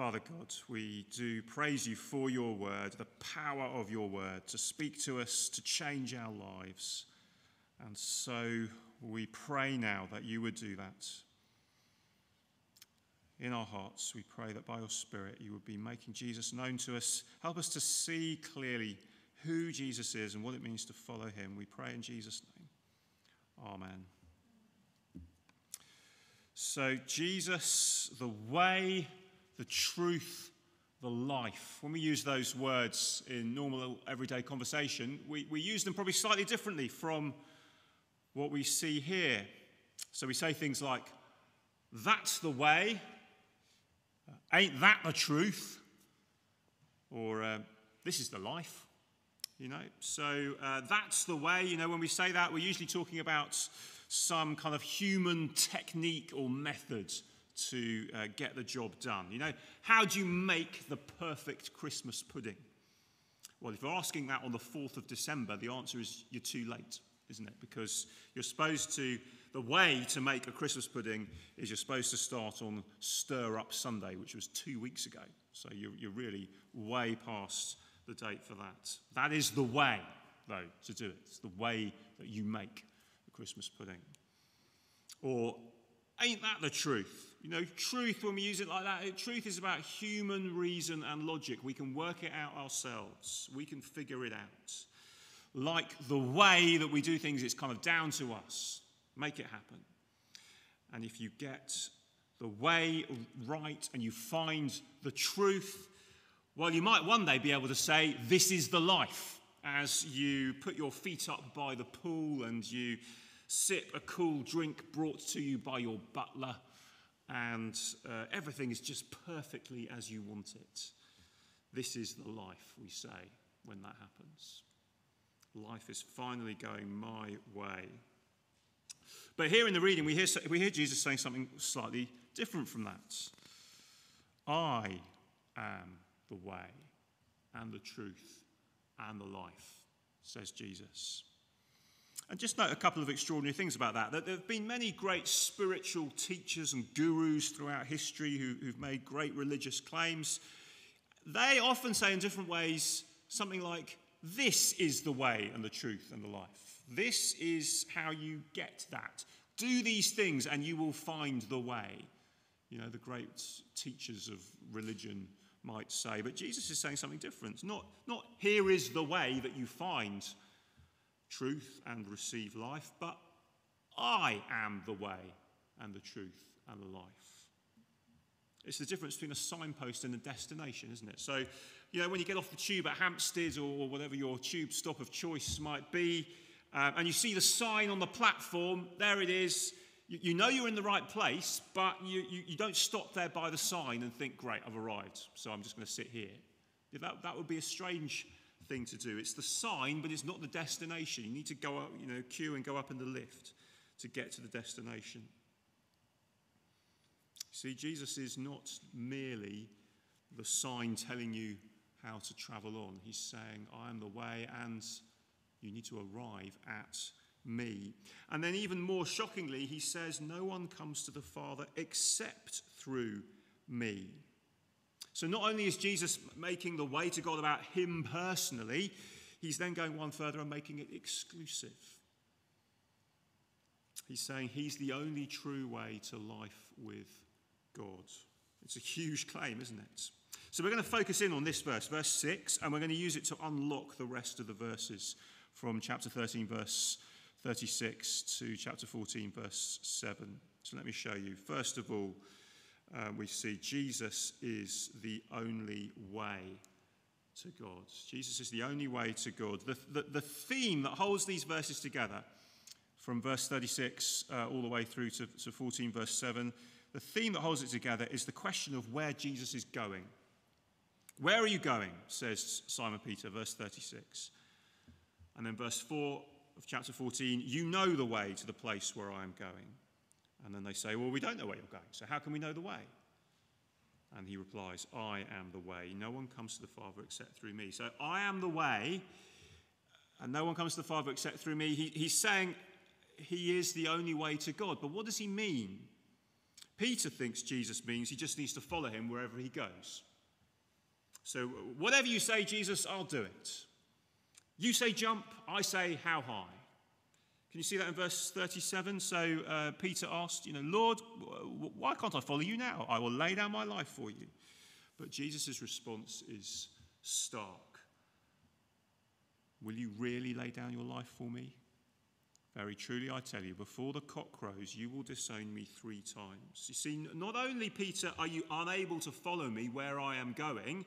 Father God, we do praise you for your word, the power of your word to speak to us, to change our lives. And so we pray now that you would do that. In our hearts, we pray that by your Spirit you would be making Jesus known to us. Help us to see clearly who Jesus is and what it means to follow him. We pray in Jesus' name. Amen. So, Jesus, the way, the truth, the life. When we use those words in normal everyday conversation, we, we use them probably slightly differently from what we see here. So we say things like, that's the way, uh, ain't that the truth, or uh, this is the life. You know, so uh, that's the way. You know, when we say that, we're usually talking about some kind of human technique or method to uh, get the job done. You know, how do you make the perfect Christmas pudding? Well, if you're asking that on the 4th of December, the answer is you're too late, isn't it? Because you're supposed to, the way to make a Christmas pudding is you're supposed to start on Stir Up Sunday, which was two weeks ago. So you're, you're really way past the date for that. That is the way, though, to do it. It's the way that you make a Christmas pudding. Or, ain't that the truth? You know, truth, when we use it like that, truth is about human reason and logic. We can work it out ourselves, we can figure it out. Like the way that we do things, it's kind of down to us. Make it happen. And if you get the way right and you find the truth, well, you might one day be able to say, This is the life, as you put your feet up by the pool and you sip a cool drink brought to you by your butler, and uh, everything is just perfectly as you want it. This is the life, we say, when that happens. Life is finally going my way. But here in the reading, we hear, we hear Jesus saying something slightly different from that. I am the way and the truth and the life, says Jesus. And just note a couple of extraordinary things about that. That there have been many great spiritual teachers and gurus throughout history who, who've made great religious claims. They often say in different ways something like, This is the way and the truth and the life. This is how you get that. Do these things and you will find the way. You know, the great teachers of religion might say. But Jesus is saying something different. Not, not here is the way that you find truth and receive life, but I am the way and the truth and the life. It's the difference between a signpost and a destination, isn't it? So, you know, when you get off the tube at Hampstead or whatever your tube stop of choice might be, um, and you see the sign on the platform, there it is. You, you know you're in the right place, but you, you, you, don't stop there by the sign and think, great, I've arrived, so I'm just going to sit here. That, that would be a strange thing to do. It's the sign, but it's not the destination. You need to go up, you know, queue and go up in the lift to get to the destination. See, Jesus is not merely the sign telling you how to travel on. He's saying, I am the way, and you need to arrive at me. And then, even more shockingly, he says, No one comes to the Father except through me. So not only is Jesus making the way to God about him personally, he's then going one further and making it exclusive. He's saying he's the only true way to life with God. It's a huge claim, isn't it? So we're going to focus in on this verse, verse 6, and we're going to use it to unlock the rest of the verses from chapter 13, verse 36 to chapter 14, verse 7. So let me show you. First of all, uh, we see Jesus is the only way to God. Jesus is the only way to God. The, the, the theme that holds these verses together, from verse 36 uh, all the way through to, to 14, verse 7, the theme that holds it together is the question of where Jesus is going. Where are you going? says Simon Peter, verse 36. And then verse 4 of chapter 14, you know the way to the place where I am going. And then they say, Well, we don't know where you're going, so how can we know the way? And he replies, I am the way. No one comes to the Father except through me. So I am the way, and no one comes to the Father except through me. He, he's saying he is the only way to God. But what does he mean? Peter thinks Jesus means he just needs to follow him wherever he goes. So, whatever you say, Jesus, I'll do it. You say jump, I say how high. Can you see that in verse 37? So uh, Peter asked, you know, Lord, why can't I follow you now? I will lay down my life for you. But Jesus' response is stark. Will you really lay down your life for me? Very truly, I tell you, before the cock crows, you will disown me three times. You see, not only, Peter, are you unable to follow me where I am going,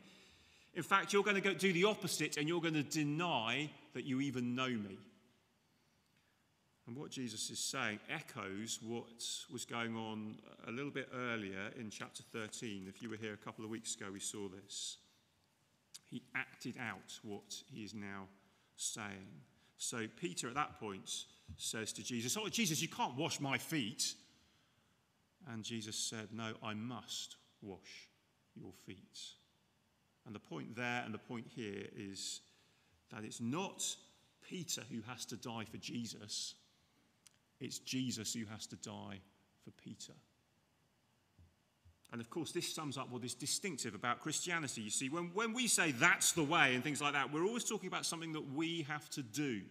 in fact, you're going to go do the opposite and you're going to deny that you even know me. And what Jesus is saying echoes what was going on a little bit earlier in chapter 13. If you were here a couple of weeks ago, we saw this. He acted out what he is now saying. So Peter at that point says to Jesus, Oh, Jesus, you can't wash my feet. And Jesus said, No, I must wash your feet. And the point there and the point here is that it's not Peter who has to die for Jesus, it's Jesus who has to die for Peter. And of course, this sums up what is distinctive about Christianity. You see, when, when we say that's the way and things like that, we're always talking about something that we have to do.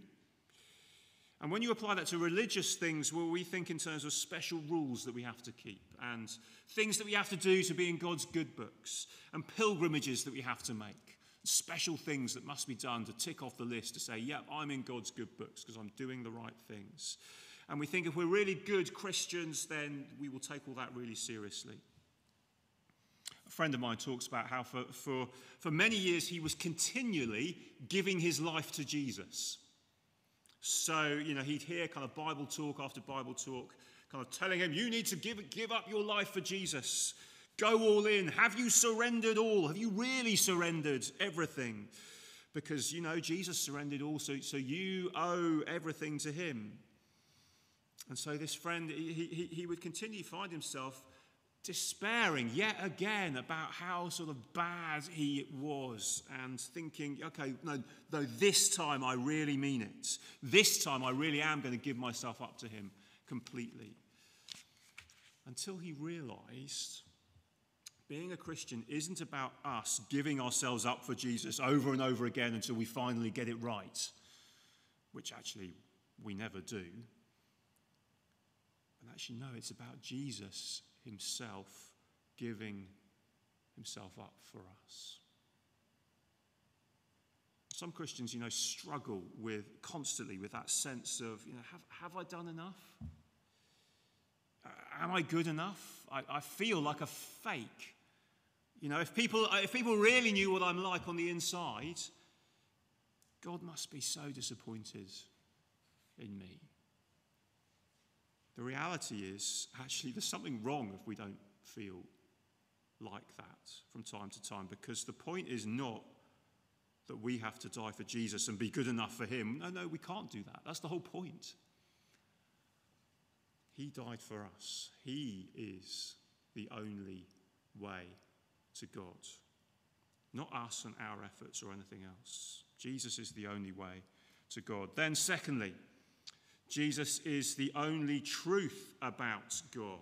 And when you apply that to religious things, well, we think in terms of special rules that we have to keep and things that we have to do to be in God's good books and pilgrimages that we have to make, special things that must be done to tick off the list to say, yep, I'm in God's good books because I'm doing the right things. And we think if we're really good Christians, then we will take all that really seriously. A friend of mine talks about how for, for, for many years he was continually giving his life to Jesus. So, you know, he'd hear kind of Bible talk after Bible talk, kind of telling him, You need to give, give up your life for Jesus. Go all in. Have you surrendered all? Have you really surrendered everything? Because, you know, Jesus surrendered all, so, so you owe everything to him. And so this friend, he, he, he would continue to find himself despairing yet again about how sort of bad he was and thinking, okay, no, no, this time I really mean it. This time I really am going to give myself up to him completely. Until he realized being a Christian isn't about us giving ourselves up for Jesus over and over again until we finally get it right, which actually we never do. And actually, no, it's about Jesus himself giving himself up for us. Some Christians, you know, struggle with constantly with that sense of, you know, have, have I done enough? Am I good enough? I, I feel like a fake. You know, if people, if people really knew what I'm like on the inside, God must be so disappointed in me. The reality is, actually, there's something wrong if we don't feel like that from time to time, because the point is not that we have to die for Jesus and be good enough for him. No, no, we can't do that. That's the whole point. He died for us, He is the only way to God. Not us and our efforts or anything else. Jesus is the only way to God. Then, secondly, Jesus is the only truth about God.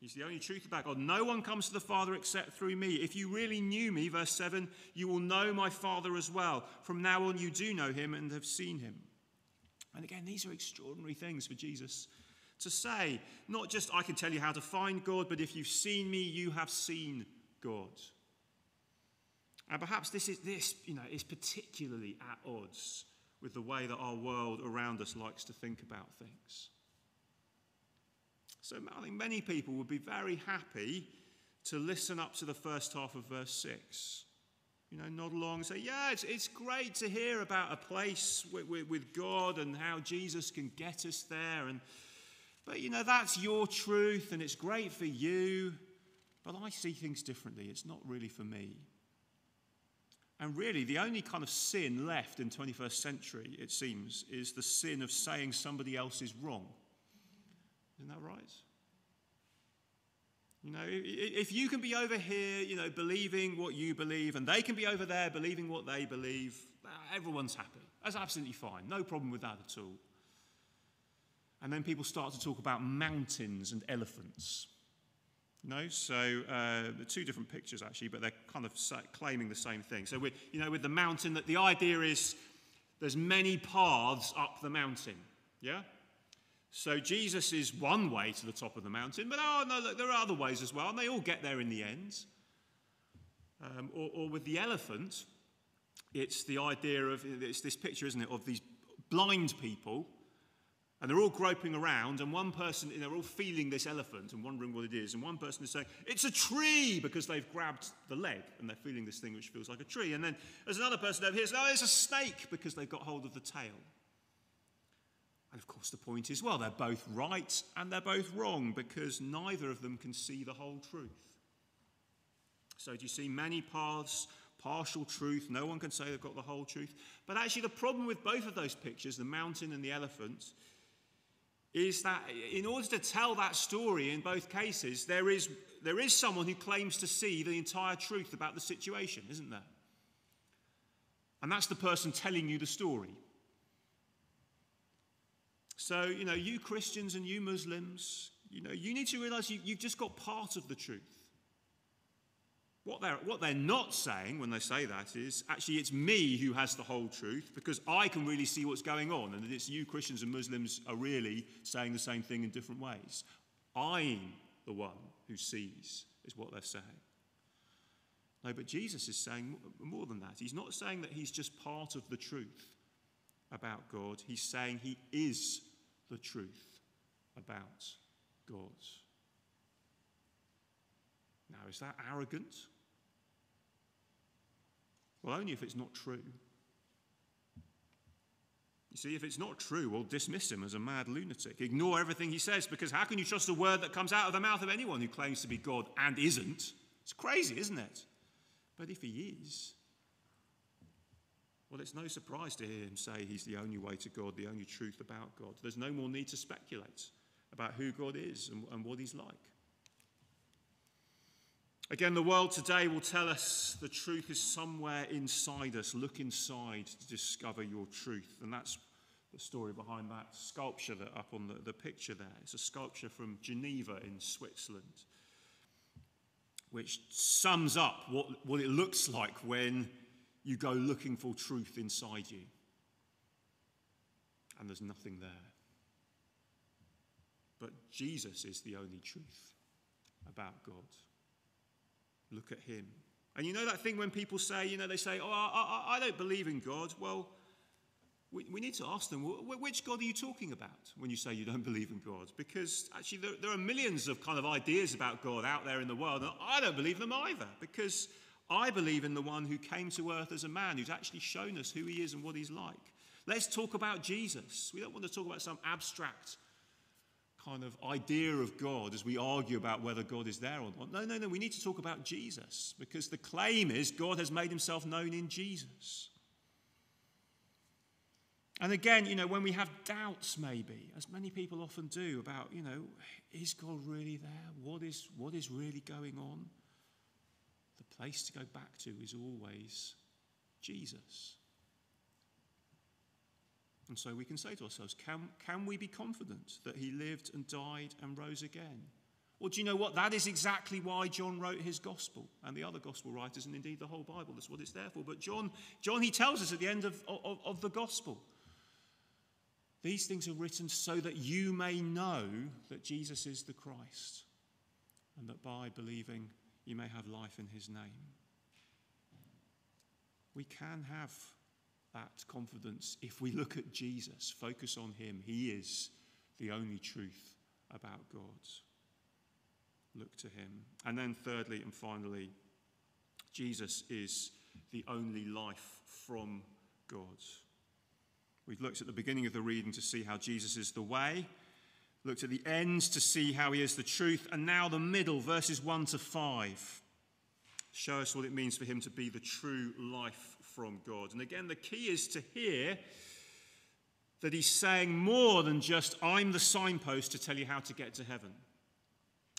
He's the only truth about God. No one comes to the Father except through me. If you really knew me, verse 7, you will know my Father as well. From now on, you do know him and have seen him. And again, these are extraordinary things for Jesus to say. Not just, I can tell you how to find God, but if you've seen me, you have seen God. And perhaps this is this, you know, is particularly at odds with the way that our world around us likes to think about things. So I think many people would be very happy to listen up to the first half of verse 6. You know, nod along and say, Yeah, it's, it's great to hear about a place with, with, with God and how Jesus can get us there. And, but, you know, that's your truth and it's great for you. But I see things differently. It's not really for me. And really, the only kind of sin left in 21st century, it seems, is the sin of saying somebody else is wrong. Isn't that right? You know, if you can be over here, you know, believing what you believe, and they can be over there believing what they believe, everyone's happy. That's absolutely fine. No problem with that at all. And then people start to talk about mountains and elephants. No, so uh, two different pictures actually, but they're kind of claiming the same thing. So, with, you know, with the mountain, that the idea is there's many paths up the mountain. Yeah? So Jesus is one way to the top of the mountain, but oh no, look, there are other ways as well, and they all get there in the end. Um, or, or with the elephant, it's the idea of it's this picture, isn't it, of these blind people and they're all groping around, and one person, they're all feeling this elephant and wondering what it is. And one person is saying, It's a tree, because they've grabbed the leg and they're feeling this thing which feels like a tree. And then there's another person over here saying, Oh, it's a snake, because they've got hold of the tail. And of course, the point is, well, they're both right and they're both wrong, because neither of them can see the whole truth. So, do you see many paths, partial truth? No one can say they've got the whole truth. But actually, the problem with both of those pictures, the mountain and the elephant, is that in order to tell that story in both cases, there is, there is someone who claims to see the entire truth about the situation, isn't there? And that's the person telling you the story. So, you know, you Christians and you Muslims, you know, you need to realize you, you've just got part of the truth. What they're, what they're not saying when they say that is actually it's me who has the whole truth because I can really see what's going on, and that it's you Christians and Muslims are really saying the same thing in different ways. I'm the one who sees, is what they're saying. No, but Jesus is saying more than that. He's not saying that he's just part of the truth about God, he's saying he is the truth about God. Now, is that arrogant? Well, only if it's not true. You see, if it's not true, we'll dismiss him as a mad lunatic. Ignore everything he says, because how can you trust a word that comes out of the mouth of anyone who claims to be God and isn't? It's crazy, isn't it? But if he is, well, it's no surprise to hear him say he's the only way to God, the only truth about God. There's no more need to speculate about who God is and, and what he's like. Again, the world today will tell us the truth is somewhere inside us. Look inside to discover your truth. And that's the story behind that sculpture that up on the, the picture there. It's a sculpture from Geneva in Switzerland, which sums up what, what it looks like when you go looking for truth inside you. And there's nothing there. But Jesus is the only truth about God. Look at him. And you know that thing when people say, you know, they say, oh, I, I, I don't believe in God. Well, we, we, need to ask them, which God are you talking about when you say you don't believe in God? Because actually, there, there are millions of kind of ideas about God out there in the world, and I don't believe them either. Because I believe in the one who came to earth as a man, who's actually shown us who he is and what he's like. Let's talk about Jesus. We don't want to talk about some abstract kind of idea of God as we argue about whether God is there or not. No, no, no. We need to talk about Jesus because the claim is God has made himself known in Jesus. And again, you know, when we have doubts, maybe, as many people often do, about, you know, is God really there? What is, what is really going on? The place to go back to is always Jesus. And so we can say to ourselves, can, can we be confident that he lived and died and rose again? Well, do you know what? That is exactly why John wrote his gospel and the other gospel writers, and indeed the whole Bible. That's what it's there for. But John, John he tells us at the end of, of, of the gospel these things are written so that you may know that Jesus is the Christ, and that by believing you may have life in his name. We can have that confidence if we look at Jesus, focus on him. He is the only truth about God. Look to him. And then, thirdly and finally, Jesus is the only life from God. We've looked at the beginning of the reading to see how Jesus is the way, looked at the end to see how he is the truth, and now the middle, verses 1 to 5, show us what it means for him to be the true life from God. And again, the key is to hear that he's saying more than just, I'm the signpost to tell you how to get to heaven.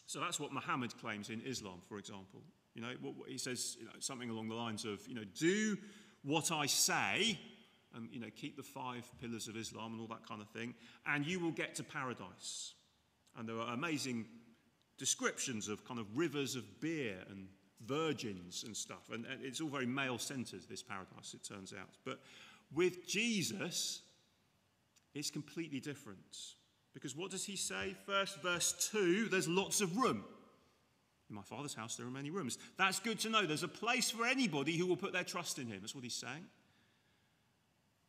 So that's what Muhammad claims in Islam, for example. You know, he says you know, something along the lines of, you know, do what I say, and you know, keep the five pillars of Islam and all that kind of thing, and you will get to paradise. And there are amazing descriptions of kind of rivers of beer and virgins and stuff. And, it's all very male centered, this paradise, it turns out. But with Jesus, it's completely different. Because what does he say? First, verse 2 there's lots of room. In my father's house, there are many rooms. That's good to know. There's a place for anybody who will put their trust in him. That's what he's saying.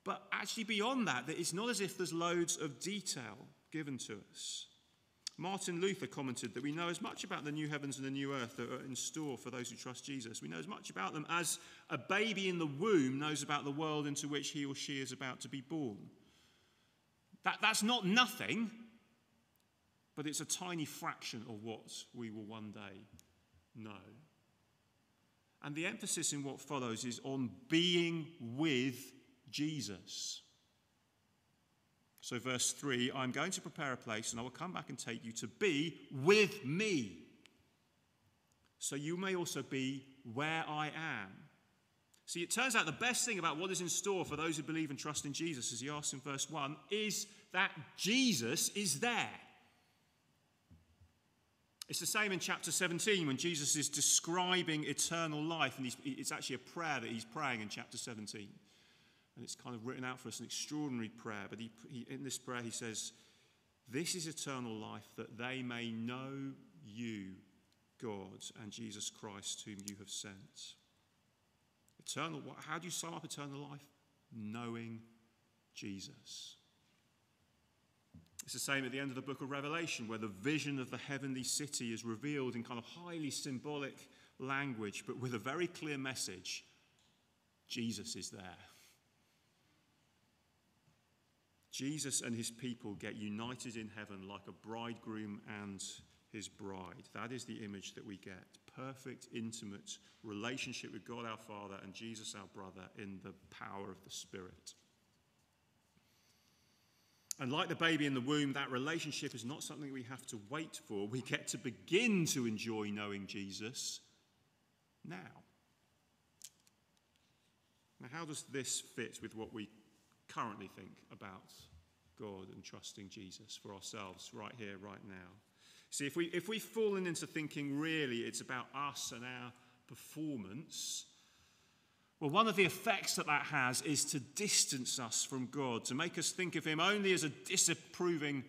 But actually, beyond that, it's not as if there's loads of detail given to us. Martin Luther commented that we know as much about the new heavens and the new earth that are in store for those who trust Jesus. We know as much about them as a baby in the womb knows about the world into which he or she is about to be born. That, that's not nothing, but it's a tiny fraction of what we will one day know. And the emphasis in what follows is on being with Jesus. So, verse 3 I'm going to prepare a place and I will come back and take you to be with me. So you may also be where I am. See, it turns out the best thing about what is in store for those who believe and trust in Jesus, as he asks in verse 1, is that Jesus is there. It's the same in chapter 17 when Jesus is describing eternal life, and it's actually a prayer that he's praying in chapter 17. And it's kind of written out for us, an extraordinary prayer. But he, he, in this prayer, he says, This is eternal life, that they may know you, God, and Jesus Christ, whom you have sent. Eternal, how do you sum up eternal life? Knowing Jesus. It's the same at the end of the book of Revelation, where the vision of the heavenly city is revealed in kind of highly symbolic language, but with a very clear message Jesus is there. Jesus and his people get united in heaven like a bridegroom and his bride. That is the image that we get. Perfect, intimate relationship with God our Father and Jesus our brother in the power of the Spirit. And like the baby in the womb, that relationship is not something we have to wait for. We get to begin to enjoy knowing Jesus now. Now, how does this fit with what we currently think about God and trusting Jesus for ourselves right here, right now? See, if, we, if we've fallen into thinking really it's about us and our performance, well, one of the effects that that has is to distance us from God, to make us think of Him only as a disapproving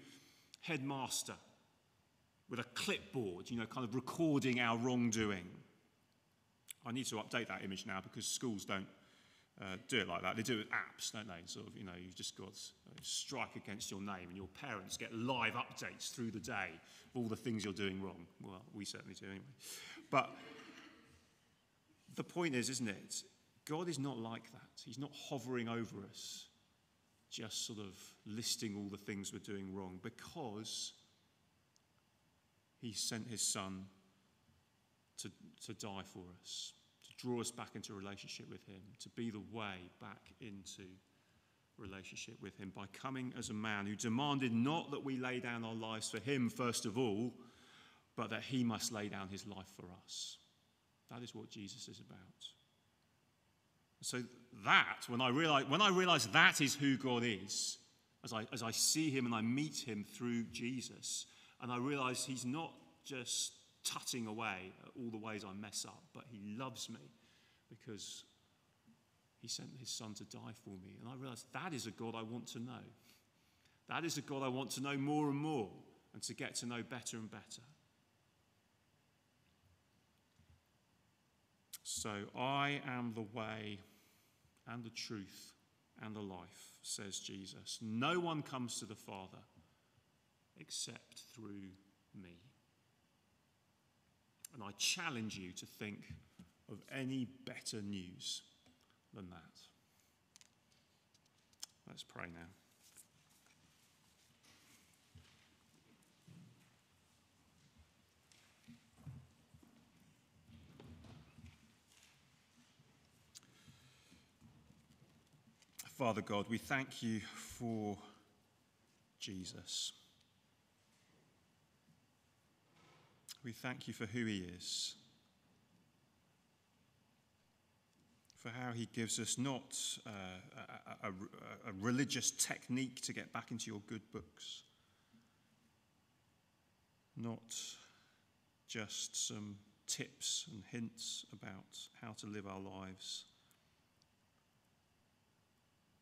headmaster with a clipboard, you know, kind of recording our wrongdoing. I need to update that image now because schools don't uh, do it like that. They do it with apps, don't they? Sort of, you know, you've just got strike against your name, and your parents get live updates through the day of all the things you're doing wrong. Well, we certainly do anyway. But the point is, isn't it? God is not like that. He's not hovering over us, just sort of listing all the things we're doing wrong, because He sent His Son to, to die for us, draw us back into relationship with Him, to be the way back into relationship with Him by coming as a man who demanded not that we lay down our lives for Him first of all, but that He must lay down His life for us. That is what Jesus is about. So that, when I realize, when I realize that is who God is, as I, as I see him and I meet him through Jesus, and I realize he's not just tutting away at all the ways I mess up, but he loves me because he sent his son to die for me. And I realize that is a God I want to know. That is a God I want to know more and more and to get to know better and better. So I am the way and the truth and the life, says Jesus. No one comes to the Father except through me. And I challenge you to think of any better news than that. Let's pray now. Father God, we thank you for Jesus. We thank you for who he is, for how he gives us not uh, a, a, a religious technique to get back into your good books, not just some tips and hints about how to live our lives.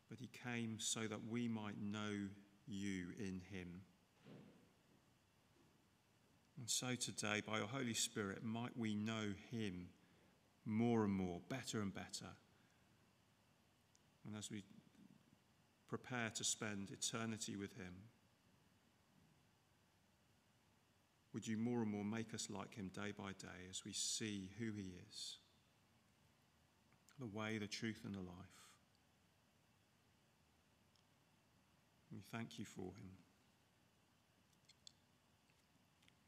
But he came so that we might know you in him. And so today, by your Holy Spirit, might we know him more and more, better and better. And as we prepare to spend eternity with him, would you more and more make us like him day by day as we see who he is, the way, the truth, and the life? We thank you for him.